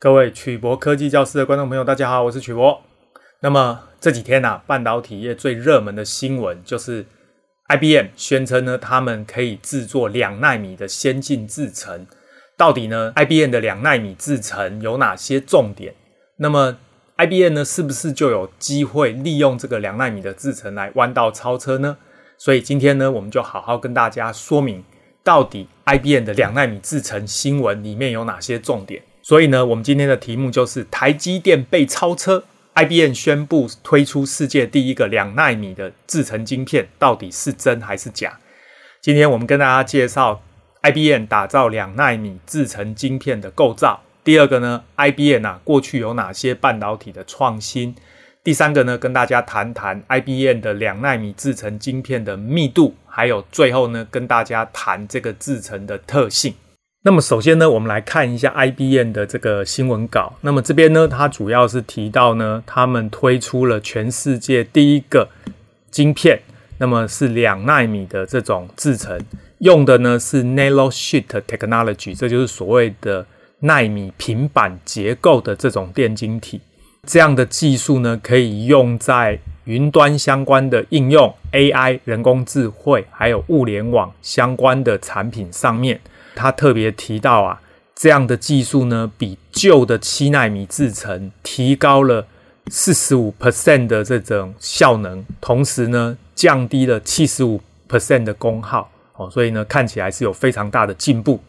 各位曲博科技教室的观众朋友，大家好，我是曲博。那么这几天啊，半导体业最热门的新闻就是 IBM 宣称呢，他们可以制作两纳米的先进制程。到底呢，IBM 的两纳米制程有哪些重点？那么 IBM 呢，是不是就有机会利用这个两纳米的制程来弯道超车呢？所以今天呢，我们就好好跟大家说明，到底 IBM 的两纳米制程新闻里面有哪些重点。所以呢，我们今天的题目就是台积电被超车，IBM 宣布推出世界第一个两奈米的制程晶片，到底是真还是假？今天我们跟大家介绍 IBM 打造两奈米制程晶片的构造。第二个呢，IBM 啊过去有哪些半导体的创新？第三个呢，跟大家谈谈 IBM 的两奈米制程晶片的密度，还有最后呢，跟大家谈这个制程的特性。那么首先呢，我们来看一下 IBM 的这个新闻稿。那么这边呢，它主要是提到呢，他们推出了全世界第一个晶片，那么是两纳米的这种制程，用的呢是 Nanosheet Technology，这就是所谓的纳米平板结构的这种电晶体。这样的技术呢，可以用在云端相关的应用，AI、人工智慧，还有物联网相关的产品上面。他特别提到啊，这样的技术呢，比旧的七纳米制程提高了四十五 percent 的这种效能，同时呢，降低了七十五 percent 的功耗哦，所以呢，看起来是有非常大的进步。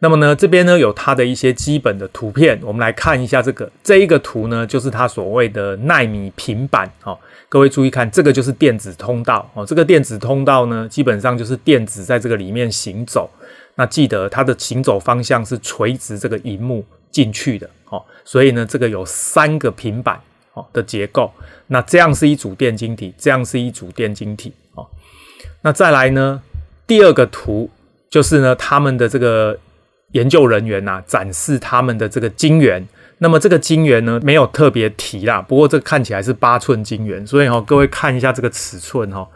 那么呢，这边呢有它的一些基本的图片，我们来看一下这个这一个图呢，就是它所谓的纳米平板哦。各位注意看，这个就是电子通道哦，这个电子通道呢，基本上就是电子在这个里面行走。那记得它的行走方向是垂直这个荧幕进去的哦，所以呢，这个有三个平板哦的结构。那这样是一组电晶体，这样是一组电晶体哦。那再来呢，第二个图就是呢，他们的这个研究人员呐、展示他们的这个晶圆。那么这个晶圆呢，没有特别提啦，不过这看起来是八寸晶圆，所以、哦，各位看一下这个尺寸、哦，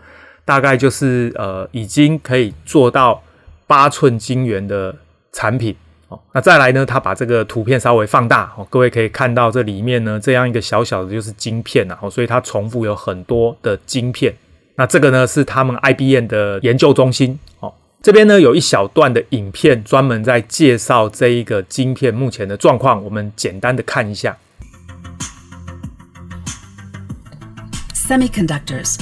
大概就是呃，已经可以做到。八寸晶圆的产品哦，那再来呢？他把这个图片稍微放大哦，各位可以看到这里面呢，这样一个小小的就是晶片呐，哦，所以它重复有很多的晶片。那这个呢是他们 IBM 的研究中心哦，这边呢有一小段的影片专门在介绍这一个晶片目前的状况，我们简单的看一下。Semiconductors,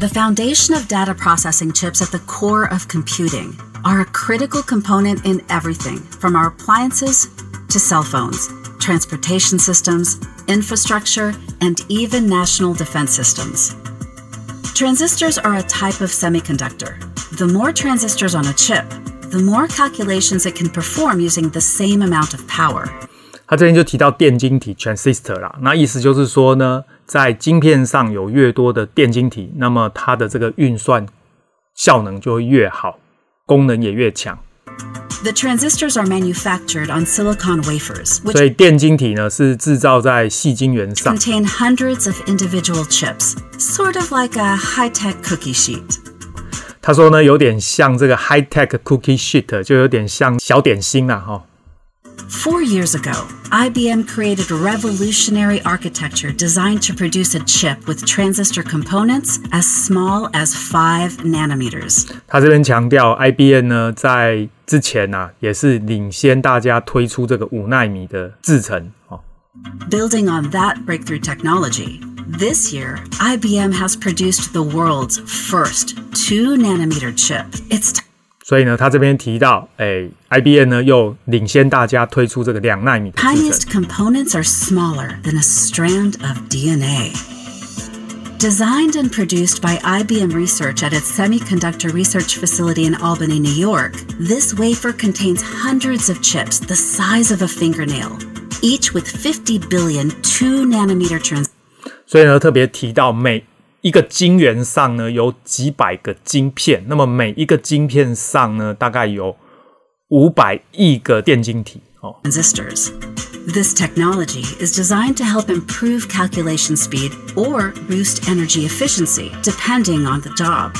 the foundation of data processing chips at the core of computing. are a critical component in everything from our appliances to cell phones, transportation systems, infrastructure, and even national defense systems. Transistors are a type of semiconductor. The more transistors on a chip, the more calculations it can perform using the same amount of power. 它这边就提到电晶体 transistor 啦，那意思就是说呢， 在晶片上有越多的电晶体，那么它的这个运算效能就会越好。功能也越强。The transistors are manufactured on silicon wafers, 所以电晶体呢是制造在细晶圆上。Contain hundreds of individual chips, sort of like a high-tech cookie sheet. 他说呢，有点像这个 high-tech cookie sheet，就有点像小点心啊，哈。Four years ago, IBM created a revolutionary architecture designed to produce a chip with transistor components as small as five nanometers. 他这边强调，IBM 呢在之前啊也是领先大家推出这个五奈米的制程。Building on that breakthrough technology, this year IBM has produced the world's first two nanometer chip. It's 所以呢，他这边提到，哎，IBM 呢又领先大家推出这个两奈米的制程。Tiniest components are smaller than a strand of DNA. Designed and produced by IBM Research at its semiconductor research facility in Albany, New York, this wafer contains hundreds of chips the size of a fingernail, each with 50 billion two nanometer trans. 所以呢，特别提到每 一个晶圆上呢有几百个晶片，那么每一个晶片上呢大概有五百亿个电晶体哦。Transistors. This technology is designed to help improve calculation speed or boost energy efficiency, depending on the job.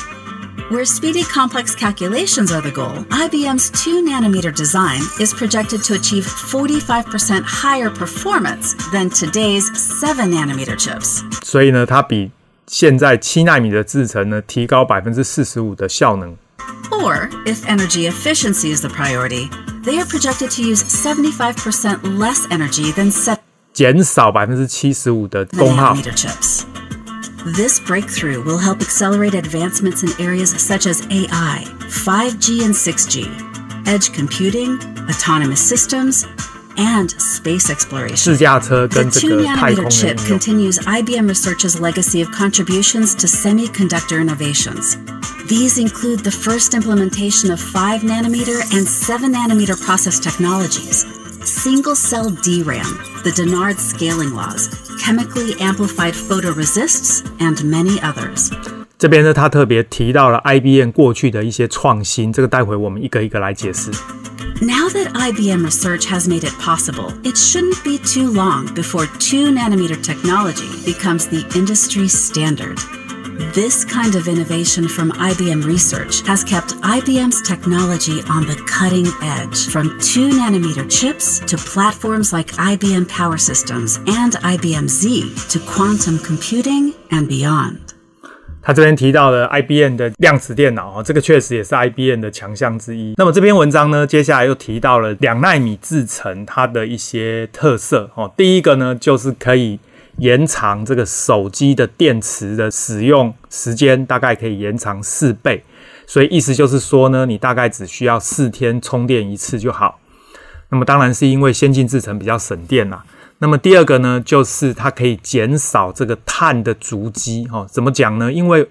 Where speedy complex calculations are the goal, IBM's 2 nanometer design is projected to achieve 45% higher performance than today's 7 nanometer chips. 所以呢，它比 现在七纳米的制程呢，提高百分之四十五的效能。Or, if energy efficiency is the priority, they are projected to use 75% less energy than 7减少百分之七十五的功耗。 nanometer chips. This breakthrough will help accelerate advancements in areas such as AI, 5G and 6G, edge computing, autonomous systems, and space exploration. 自驾车 The 跟这 2个太空 nanometer 的 chip 应用。 continues IBM Research's legacy of contributions to semiconductor innovations. These include the first implementation of 5 nanometer and 7 nanometer process technologies, single cell DRAM, the Dennard scaling laws, chemically amplified photoresists, and many others. 这边呢，他特别提到了 IBM 过去的一些创新，这个待会我们一个一个来解释。 Now that IBM research has made it possible, it shouldn't be too long before 2 nanometer technology becomes the industry standard. This kind of innovation from IBM research has kept IBM's technology on the cutting edge, from 2 nanometer chips to platforms like IBM Power Systems and IBM Z to quantum computing and beyond. 他这边提到了 IBM 的量子电脑，这个确实也是 IBM 的强项之一。那么这篇文章呢，接下来又提到了两纳米制程它的一些特色哦。第一个呢，就是可以延长这个手机的电池的使用时间，大概可以延长四倍。所以意思就是说呢，你大概只需要四天充电一次就好。那么当然是因为先进制程比较省电啦。那么第二个呢，就是它可以减少这个碳的足迹，哈，怎么讲呢？因为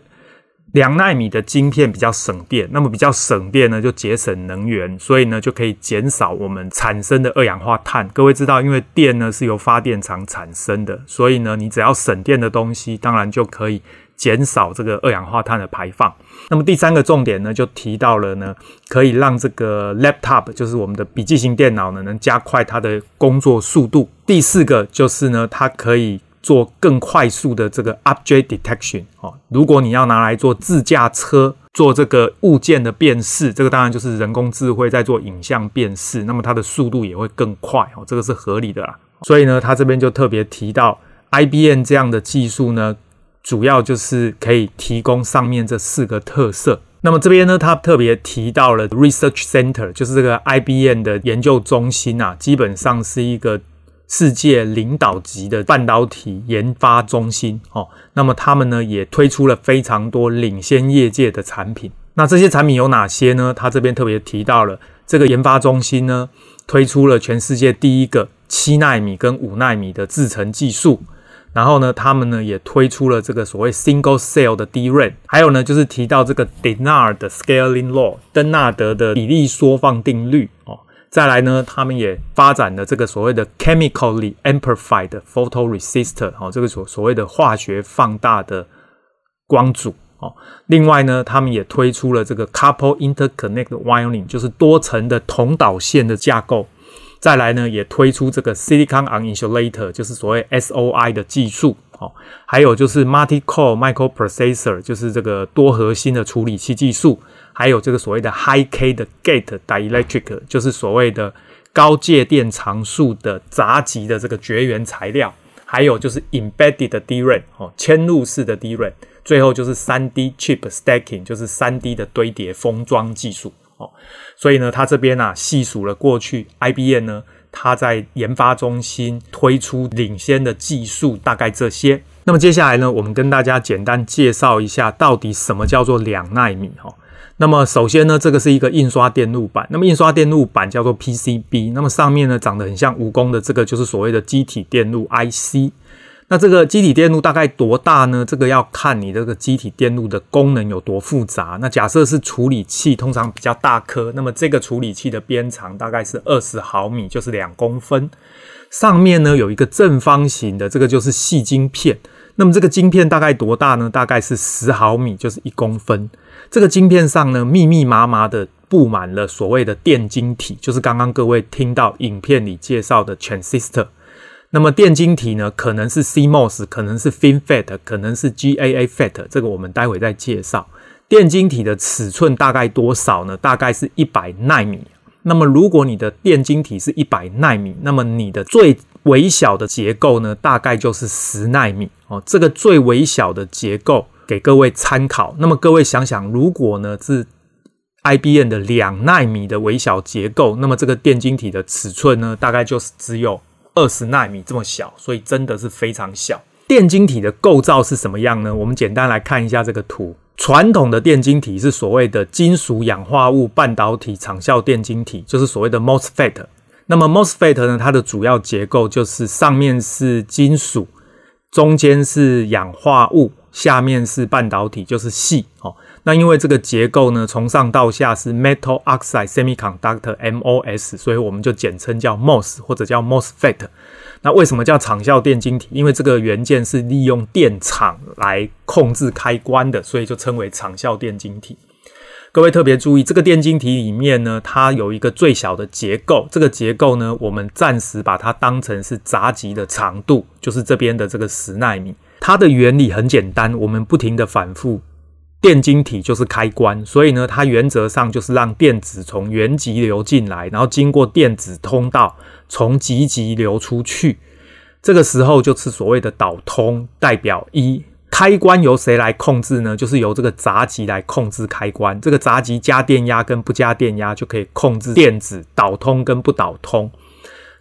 两纳米的晶片比较省电，那么比较省电呢，就节省能源，所以呢就可以减少我们产生的二氧化碳。各位知道，因为电呢是由发电厂产生的，所以呢你只要省电的东西，当然就可以减少这个二氧化碳的排放。那么第三个重点呢，就提到了呢，可以让这个 laptop，就是我们的笔记型电脑呢，能加快它的工作速度。第四个就是呢，它可以做更快速的这个 object detection 哦。如果你要拿来做自驾车，做这个物件的辨识，这个当然就是人工智慧在做影像辨识，那么它的速度也会更快哦，这个是合理的啦。所以呢，他这边就特别提到 IBM 这样的技术呢，主要就是可以提供上面这四个特色。那么这边呢，他特别提到了 Research Center，就是这个 IBM 的研究中心啊，基本上是一个世界领导级的半导体研发中心哦。那么他们呢，也推出了非常多领先业界的产品。那这些产品有哪些呢？他这边特别提到了这个研发中心呢，推出了全世界第一个七纳米跟五纳米的制程技术。然后呢，他们呢也推出了这个所谓 single cell 的 DRAM，还有呢就是提到这个 Dennard 的 scaling law，登纳德的比例缩放定律哦。再来呢，他们也发展了这个所谓的 chemically amplified photoresistor 哦，这个所所谓的化学放大的光阻哦。另外呢，他们也推出了这个 couple interconnect wiring，就是多层的铜导线的架构。再来呢，也推出这个 Silicon on Insulator，就是所谓 SOI 的技术，哦，还有就是 Multi-Core Microprocessor，就是这个多核心的处理器技术，还有这个所谓的 High-K 的 Gate Dielectric，就是所谓的高介电常数的杂极的这个绝缘材料，还有就是 Embedded 的 DRAM，哦，嵌入式的 DRAM，最后就是 3D Chip Stacking，就是 3D 的堆叠封装技术。哦，所以呢，他这边啊细数了过去 IBM 呢，他在研发中心推出领先的技术，大概这些。那么接下来呢，我们跟大家简单介绍一下，到底什么叫做两纳米哈。那么首先呢，这个是一个印刷电路板，那么印刷电路板叫做 PCB，那么上面呢长得很像蜈蚣的这个就是所谓的基体电路 IC。那这个基体电路大概多大呢？这个要看你这个基体电路的功能有多复杂。那假设是处理器，通常比较大颗，那么这个处理器的边长大概是二十毫米，就是两公分。上面呢有一个正方形的，这个就是细晶片。那么这个晶片大概多大呢？大概是十毫米，就是一公分。这个晶片上呢密密麻麻的布满了所谓的电晶体，就是刚刚各位听到影片里介绍的 transistor。那么电晶体呢，可能是 CMOS，可能是 FinFET，可能是 GAA FET，这个我们待会再介绍。电晶体的尺寸大概多少呢？大概是一百纳米。那么如果你的电晶体是一百纳米，那么你的最微小的结构呢，大概就是十纳米哦。这个最微小的结构给各位参考。那么各位想想，如果呢是 IBM 的两纳米的微小结构，那么这个电晶体的尺寸呢，大概就是只有二十纳米这么小，所以真的是非常小。电晶体的构造是什么样呢？我们简单来看一下这个图。传统的电晶体是所谓的金属氧化物半导体场效电晶体，就是所谓的 MOSFET。那么 MOSFET 呢，它的主要结构就是上面是金属，中间是氧化物，下面是半导体，就是矽。哦，那因为这个结构呢，从上到下是 Metal Oxide Semiconductor（MOS），所以我们就简称叫 MOS 或者叫 MOSFET。那为什么叫场效电晶体？因为这个元件是利用电场来控制开关的，所以就称为场效电晶体。各位特别注意，这个电晶体里面呢，它有一个最小的结构。这个结构呢，我们暂时把它当成是闸极的长度，就是这边的这个十奈米。它的原理很简单，我们不停的反复，电晶体就是开关，所以呢，它原则上就是让电子从原极流进来，然后经过电子通道从极极流出去。这个时候就是所谓的导通，代表一。开关由谁来控制呢？就是由这个闸极来控制开关。这个闸极加电压跟不加电压就可以控制电子导通跟不导通。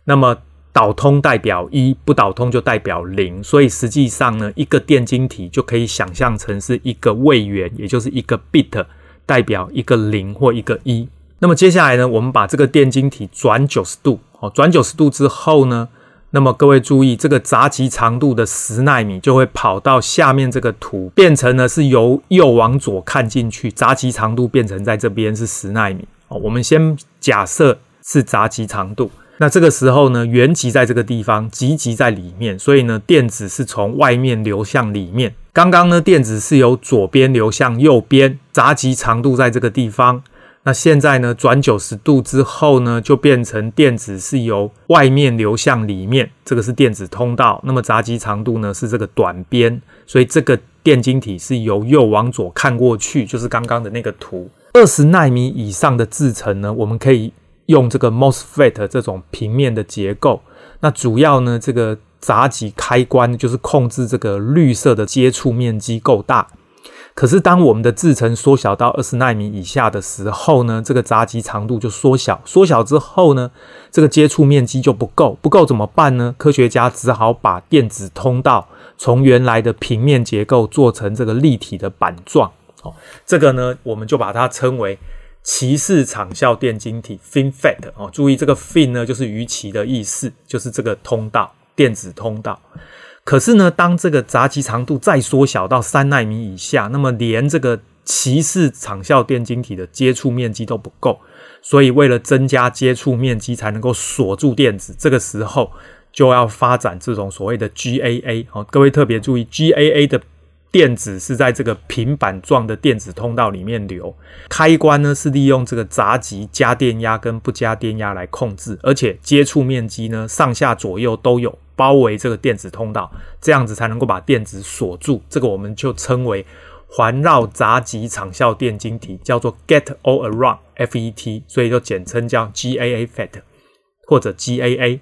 那么导通代表一，不导通就代表零。所以实际上呢，一个电晶体就可以想象成是一个位元，也就是一个 bit，代表一个零或一个一。那么接下来呢，我们把这个电晶体转九十度，哦，转九十度之后呢，那么各位注意，这个闸极长度的十奈米就会跑到下面这个图，变成呢是由右往左看进去，闸极长度变成在这边是十奈米。哦，我们先假设是闸极长度。那这个时候呢，原极在这个地方，极极在里面，所以呢，电子是从外面流向里面。刚刚呢，电子是由左边流向右边，闸极长度在这个地方。那现在呢，转九十度之后呢，就变成电子是由外面流向里面，这个是电子通道。那么闸极长度呢是这个短边，所以这个电晶体是由右往左看过去，就是刚刚的那个图。二十纳米以上的制程呢，我们可以用这个 MOSFET 这种平面的结构。那主要呢，这个闸极开关就是控制这个绿色的接触面积够大。可是，当我们的制程缩小到二十纳米以下的时候呢，这个闸极长度就缩小。缩小之后呢，这个接触面积就不够。不够怎么办呢？科学家只好把电子通道从原来的平面结构做成这个立体的板状。哦，这个呢，我们就把它称为鳍式场效电晶体 （FinFET）。哦，注意这个 “fin” 呢，就是鱼鳍的意思，就是这个通道，电子通道。可是呢，当这个闸极长度再缩小到三纳米以下，那么连这个鳍式场效电晶体的接触面积都不够，所以为了增加接触面积，才能够锁住电子，这个时候就要发展这种所谓的 GAA。哦，各位特别注意，GAA 的电子是在这个平板状的电子通道里面流，开关呢是利用这个闸极加电压跟不加电压来控制，而且接触面积呢上下左右都有。包围这个电子通道，这样子才能够把电子锁住。这个我们就称为环绕闸极场效电晶体，叫做 Gate All Around FET，所以就简称叫 GAA FET 或者 GAA。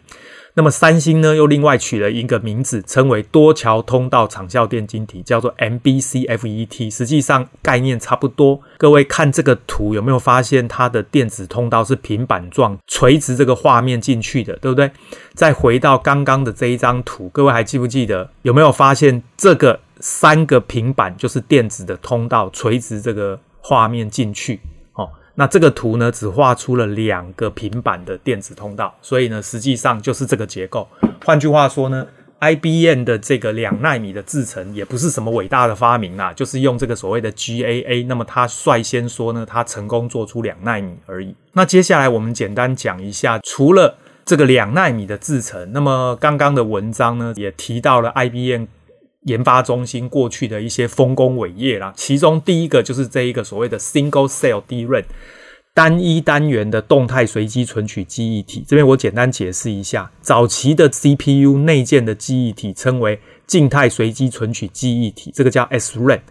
那么三星呢，又另外取了一个名字，称为多桥通道场效电晶体，叫做 MBCFET。实际上概念差不多。各位看这个图，有没有发现它的电子通道是平板状，垂直这个画面进去的，对不对？再回到刚刚的这一张图，各位还记不记得？有没有发现这个三个平板就是电子的通道，垂直这个画面进去？那这个图呢，只画出了两个平板的电子通道，所以呢，实际上就是这个结构。换句话说呢，IBM 的这个两纳米的制程也不是什么伟大的发明啦，就是用这个所谓的 GAA。那么他率先说呢，他成功做出两纳米而已。那接下来我们简单讲一下，除了这个两纳米的制程，那么刚刚的文章呢，也提到了 IBM。研发中心过去的一些丰功伟业啦，其中第一个就是这一个所谓的 Single Cell DRAM 单一单元的动态随机存取记忆体。这边我简单解释一下，早期的 CPU 内建的记忆体称为静态随机存取记忆体，这个叫 SRAM。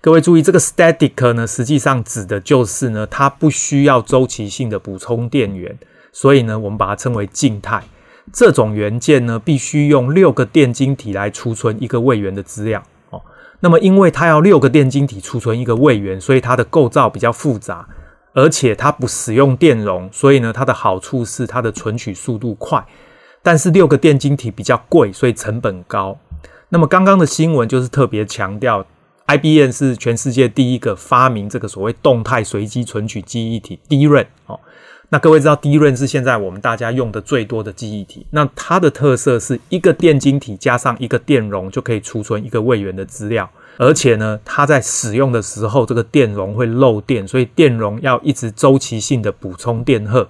各位注意，这个 static 呢，实际上指的就是呢，它不需要周期性的补充电源，所以呢，我们把它称为静态。这种元件呢，必须用六个电晶体来储存一个位元的资料哦。那么，因为它要六个电晶体储存一个位元，所以它的构造比较复杂，而且它不使用电容，所以呢，它的好处是它的存取速度快。但是六个电晶体比较贵，所以成本高。那么刚刚的新闻就是特别强调。IBM 是全世界第一个发明这个所谓动态随机存取记忆体 DRAM 哦。那各位知道 DRAM 是现在我们大家用的最多的记忆体。那它的特色是一个电晶体加上一个电容就可以储存一个位元的资料，而且呢，它在使用的时候这个电容会漏电，所以电容要一直周期性的补充电荷，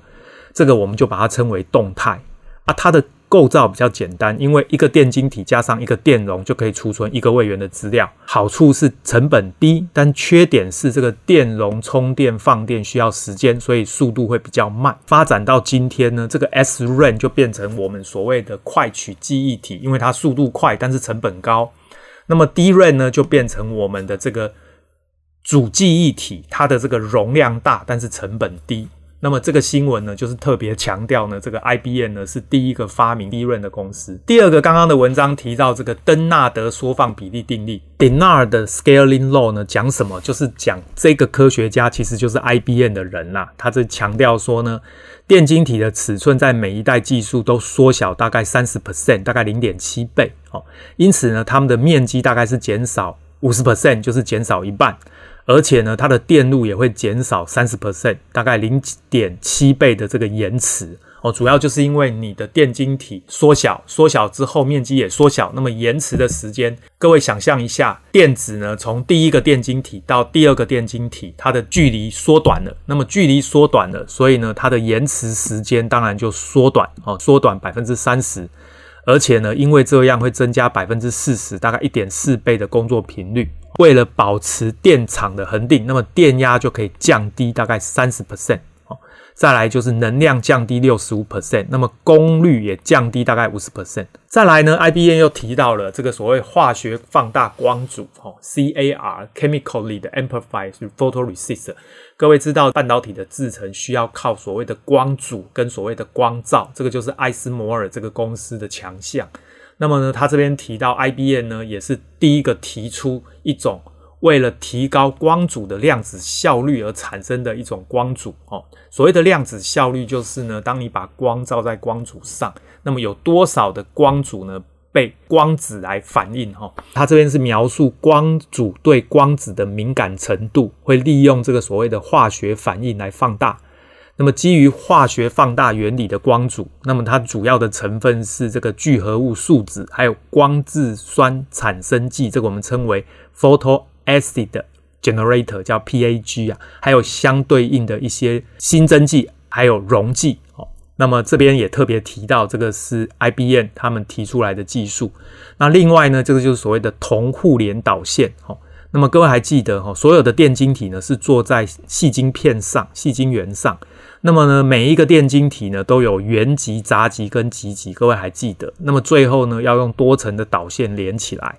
这个我们就把它称为动态啊，它的。构造比较简单，因为一个电晶体加上一个电容就可以储存一个位元的资料。好处是成本低，但缺点是这个电容充电放电需要时间，所以速度会比较慢。发展到今天呢，这个 SRAM 就变成我们所谓的快取记忆体，因为它速度快，但是成本高。那么 DRAM 呢，就变成我们的这个主记忆体，它的这个容量大，但是成本低。那么这个新闻呢，就是特别强调呢，这个 IBM 呢是第一个发明 d r a 的公司。第二个，刚刚的文章提到这个登纳德缩放比例定律 （Dennard Scaling Law） 呢，讲什么？就是讲这个科学家其实就是 IBM 的人啦。他这强调说呢，电晶体的尺寸在每一代技术都缩小大概三十 percent，大概零点七倍。哦，因此呢，他们的面积大概是减少五十 percent，就是减少一半。而且呢，它的电路也会减少三十 percent，大概零点七倍的这个延迟哦。主要就是因为你的电晶体缩小，缩小之后面积也缩小，那么延迟的时间，各位想象一下，电子呢从第一个电晶体到第二个电晶体，它的距离缩短了，那么距离缩短了，所以呢，它的延迟时间当然就缩短哦，缩短百分之三十。而且呢，因为这样会增加百分之四十，大概一点四倍的工作频率。为了保持电场的恒定，那么电压就可以降低大概三十 percent 哦。再来就是能量降低六十五 percent，那么功率也降低大概五十 percent。再来呢，IBM 又提到了这个所谓化学放大光阻哦，CAR（Chemically 的 Amplified Photoresist）。各位知道半导体的制程需要靠所谓的光阻跟所谓的光罩，这个就是艾斯摩尔这个公司的强项。那么呢，他这边提到 IBM 呢，也是第一个提出一种为了提高光阻的量子效率而产生的一种光阻哦。所谓的量子效率就是呢，当你把光照在光阻上，那么有多少的光阻呢被光子来反应哈？他这边是描述光阻对光子的敏感程度，会利用这个所谓的化学反应来放大。那么基于化学放大原理的光阻，那么它主要的成分是这个聚合物树脂，还有光质酸产生剂，这个我们称为 photoacid generator，叫 PAG 啊，还有相对应的一些新增剂，还有溶剂哦。那么这边也特别提到，这个是 IBM 他们提出来的技术。那另外呢，这个就是所谓的铜互联导线哦。那么各位还记得哈，所有的电晶体呢是做在细晶片上、细晶圆上。那么呢，每一个电晶体呢都有原极、杂极跟极极，各位还记得？那么最后呢，要用多层的导线连起来。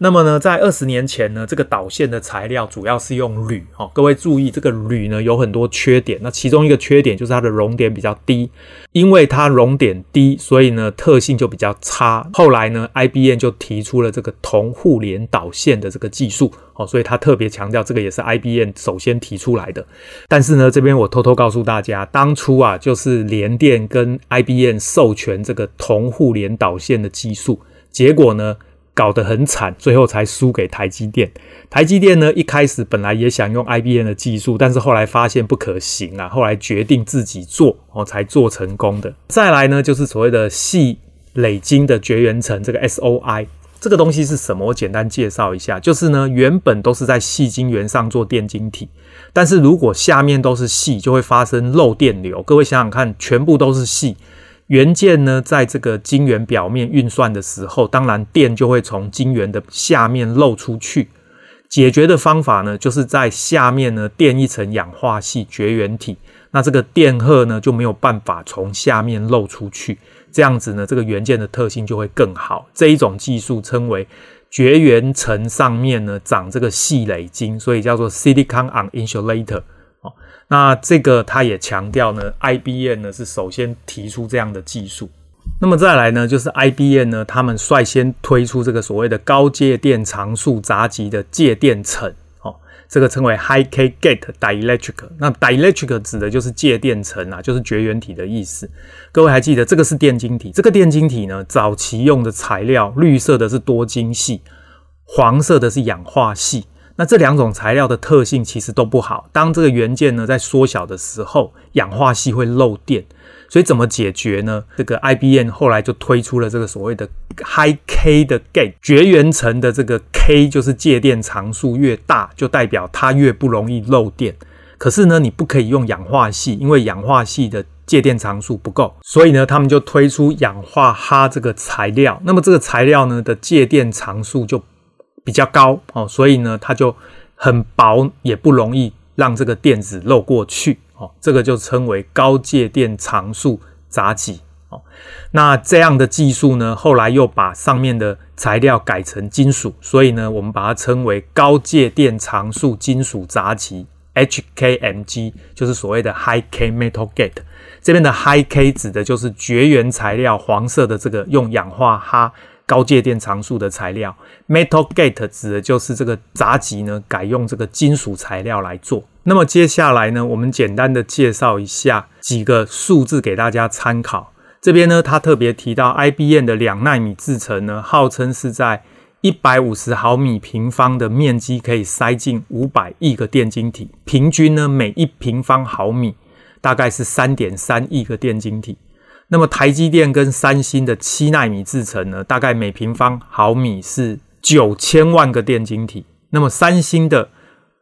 那么呢，在二十年前呢，这个导线的材料主要是用铝。哦，各位注意，这个铝呢有很多缺点。那其中一个缺点就是它的熔点比较低，因为它熔点低，所以呢特性就比较差。后来呢，IBM 就提出了这个铜互联导线的这个技术。哦，所以他特别强调这个也是 IBM 首先提出来的。但是呢，这边我偷偷告诉大家，当初啊就是联电跟 IBM 授权这个铜互联导线的技术，结果呢，搞得很惨，最后才输给台积电。台积电呢，一开始本来也想用 IBM 的技术，但是后来发现不可行啊，后来决定自己做，哦，才做成功的。再来呢，就是所谓的矽磊晶的绝缘层，这个 SOI，这个东西是什么？我简单介绍一下，就是呢，原本都是在细晶圆上做电晶体，但是如果下面都是细，就会发生漏电流。各位想想看，全部都是细。元件呢，在这个晶圆表面运算的时候，当然电就会从晶圆的下面漏出去。解决的方法呢，就是在下面呢垫一层氧化系绝缘体，那这个电荷呢就没有办法从下面漏出去。这样子呢，这个元件的特性就会更好。这一种技术称为绝缘层上面呢长这个矽磊晶，所以叫做 Silicon on Insulator。哦，那这个他也强调呢，IBM 呢是首先提出这样的技术。那么再来呢，就是 IBM 呢，他们率先推出这个所谓的高介电常数杂极的介电层。哦这个称为 High K Gate Dielectric，那 Dielectric 指的就是介电层啊，就是绝缘体的意思。各位还记得这个是电晶体，这个电晶体呢，早期用的材料，绿色的是多晶系，黄色的是氧化系。那这两种材料的特性其实都不好。当这个元件呢在缩小的时候，氧化系会漏电。所以怎么解决呢？这个 IBM 后来就推出了这个所谓的 High K 的 Gate 绝缘层的这个 K 就是介电常数越大，就代表它越不容易漏电。可是呢，你不可以用氧化系，因为氧化系的介电常数不够。所以呢，他们就推出氧化哈这个材料。那么这个材料呢的介电常数就比较高哦，所以呢，它就很薄，也不容易让这个电子漏过去。哦，这个就称为高介电常数杂极。哦，那这样的技术呢，后来又把上面的材料改成金属，所以呢，我们把它称为高介电常数金属杂极 （HKMG），就是所谓的 High K Metal Gate。这边的 High K 指的就是绝缘材料，黄色的这个用氧化锌。高介电常数的材料，metal gate 指的就是这个杂极呢，改用这个金属材料来做。那么接下来呢，我们简单的介绍一下几个数字给大家参考。这边呢，他特别提到 IBM 的两纳米制程呢，号称是在一百五十毫米平方的面积可以塞进五百亿个电晶体，平均呢，每一平方毫米大概是三点三亿个电晶体。那么台积电跟三星的七纳米制程呢，大概每平方毫米是九千万个电晶体。那么三星的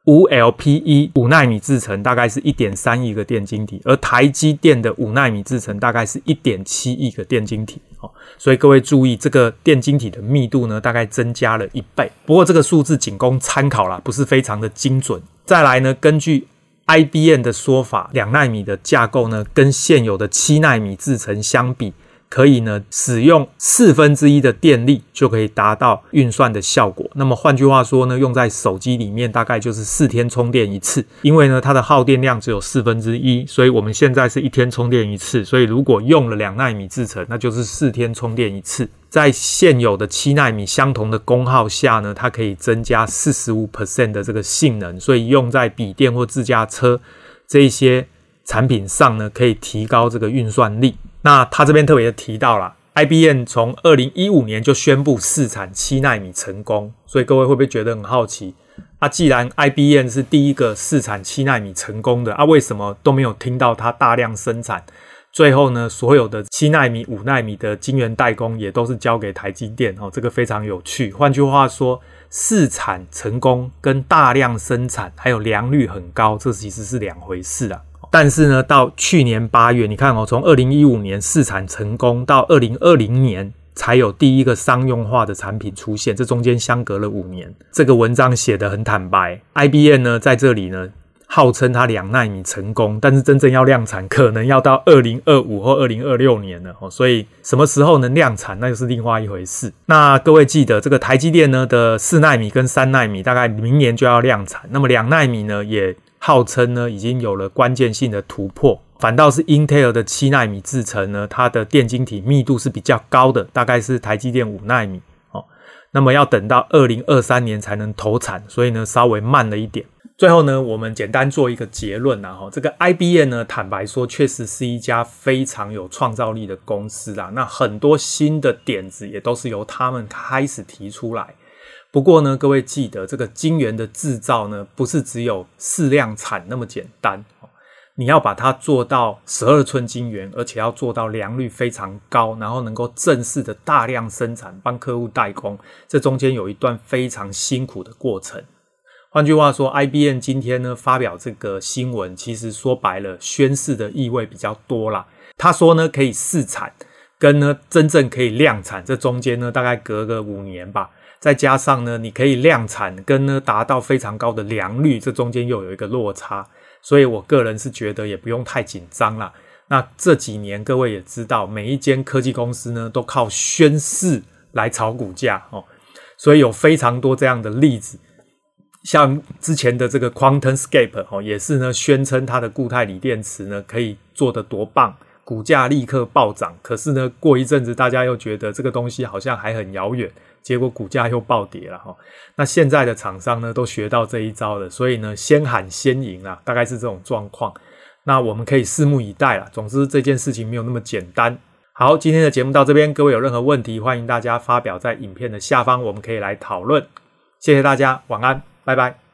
五 LPE 五纳米制程大概是一点三亿个电晶体，而台积电的五纳米制程大概是一点七亿个电晶体。哦，所以各位注意，这个电晶体的密度呢，大概增加了一倍。不过这个数字仅供参考啦，不是非常的精准。再来呢，根据 IBM 的说法，两纳米的架构呢，跟现有的七纳米制程相比，可以呢使用四分之一的电力就可以达到运算的效果。那么换句话说呢，用在手机里面大概就是四天充电一次，因为呢它的耗电量只有四分之一，所以我们现在是一天充电一次，所以如果用了两纳米制程，那就是四天充电一次。在现有的七纳米相同的功耗下呢，它可以增加四十五 percent 的这个性能，所以用在笔电或自驾车这一些产品上呢，可以提高这个运算力。那他这边特别提到了，IBM 从二零一五年就宣布试产七奈米成功，所以各位会不会觉得很好奇？啊，既然 IBM 是第一个试产七奈米成功的，啊，为什么都没有听到它大量生产？最后呢，所有的七奈米、五奈米的晶圆代工也都是交给台积电哦，这个非常有趣。换句话说，试产成功跟大量生产还有良率很高，这其实是两回事啊。但是呢，到去年八月，你看哦，从二零一五年试产成功到二零二零年才有第一个商用化的产品出现，这中间相隔了五年。这个文章写得很坦白，IBM 呢在这里呢。号称它两纳米成功，但是真正要量产，可能要到二零二五或二零二六年了哦。所以什么时候能量产，那就是另外一回事。那各位记得，这个台积电呢的四纳米跟三纳米，大概明年就要量产。那么两纳米呢，也号称呢已经有了关键性的突破。反倒是 Intel 的七纳米制程呢，它的电晶体密度是比较高的，大概是台积电五纳米哦。那么要等到二零二三年才能投产，所以呢稍微慢了一点。最后呢，我们简单做一个结论啊，哈，这个 IBM 呢，坦白说，确实是一家非常有创造力的公司啊。那很多新的点子也都是由他们开始提出来。不过呢，各位记得，这个晶圆的制造呢，不是只有试量产那么简单。你要把它做到十二寸晶圆，而且要做到良率非常高，然后能够正式的大量生产，帮客户代工，这中间有一段非常辛苦的过程。换句话说，IBM 今天呢发表这个新闻，其实说白了，宣示的意味比较多啦。他说呢，可以试产，跟呢真正可以量产，这中间呢大概隔个五年吧。再加上呢，你可以量产，跟呢达到非常高的良率，这中间又有一个落差。所以我个人是觉得也不用太紧张啦。那这几年各位也知道，每一间科技公司呢都靠宣示来炒股价哦。所以有非常多这样的例子，像之前的这个 QuantumScape 哦，也是呢宣称它的固态锂电池呢可以做得多棒，股价立刻暴涨。可是呢，过一阵子大家又觉得这个东西好像还很遥远，结果股价又暴跌了哈。那现在的厂商呢都学到这一招了，所以呢先喊先赢啊，大概是这种状况。那我们可以拭目以待了。总之这件事情没有那么简单。好，今天的节目到这边，各位有任何问题，欢迎大家发表在影片的下方，我们可以来讨论。谢谢大家，晚安，拜拜。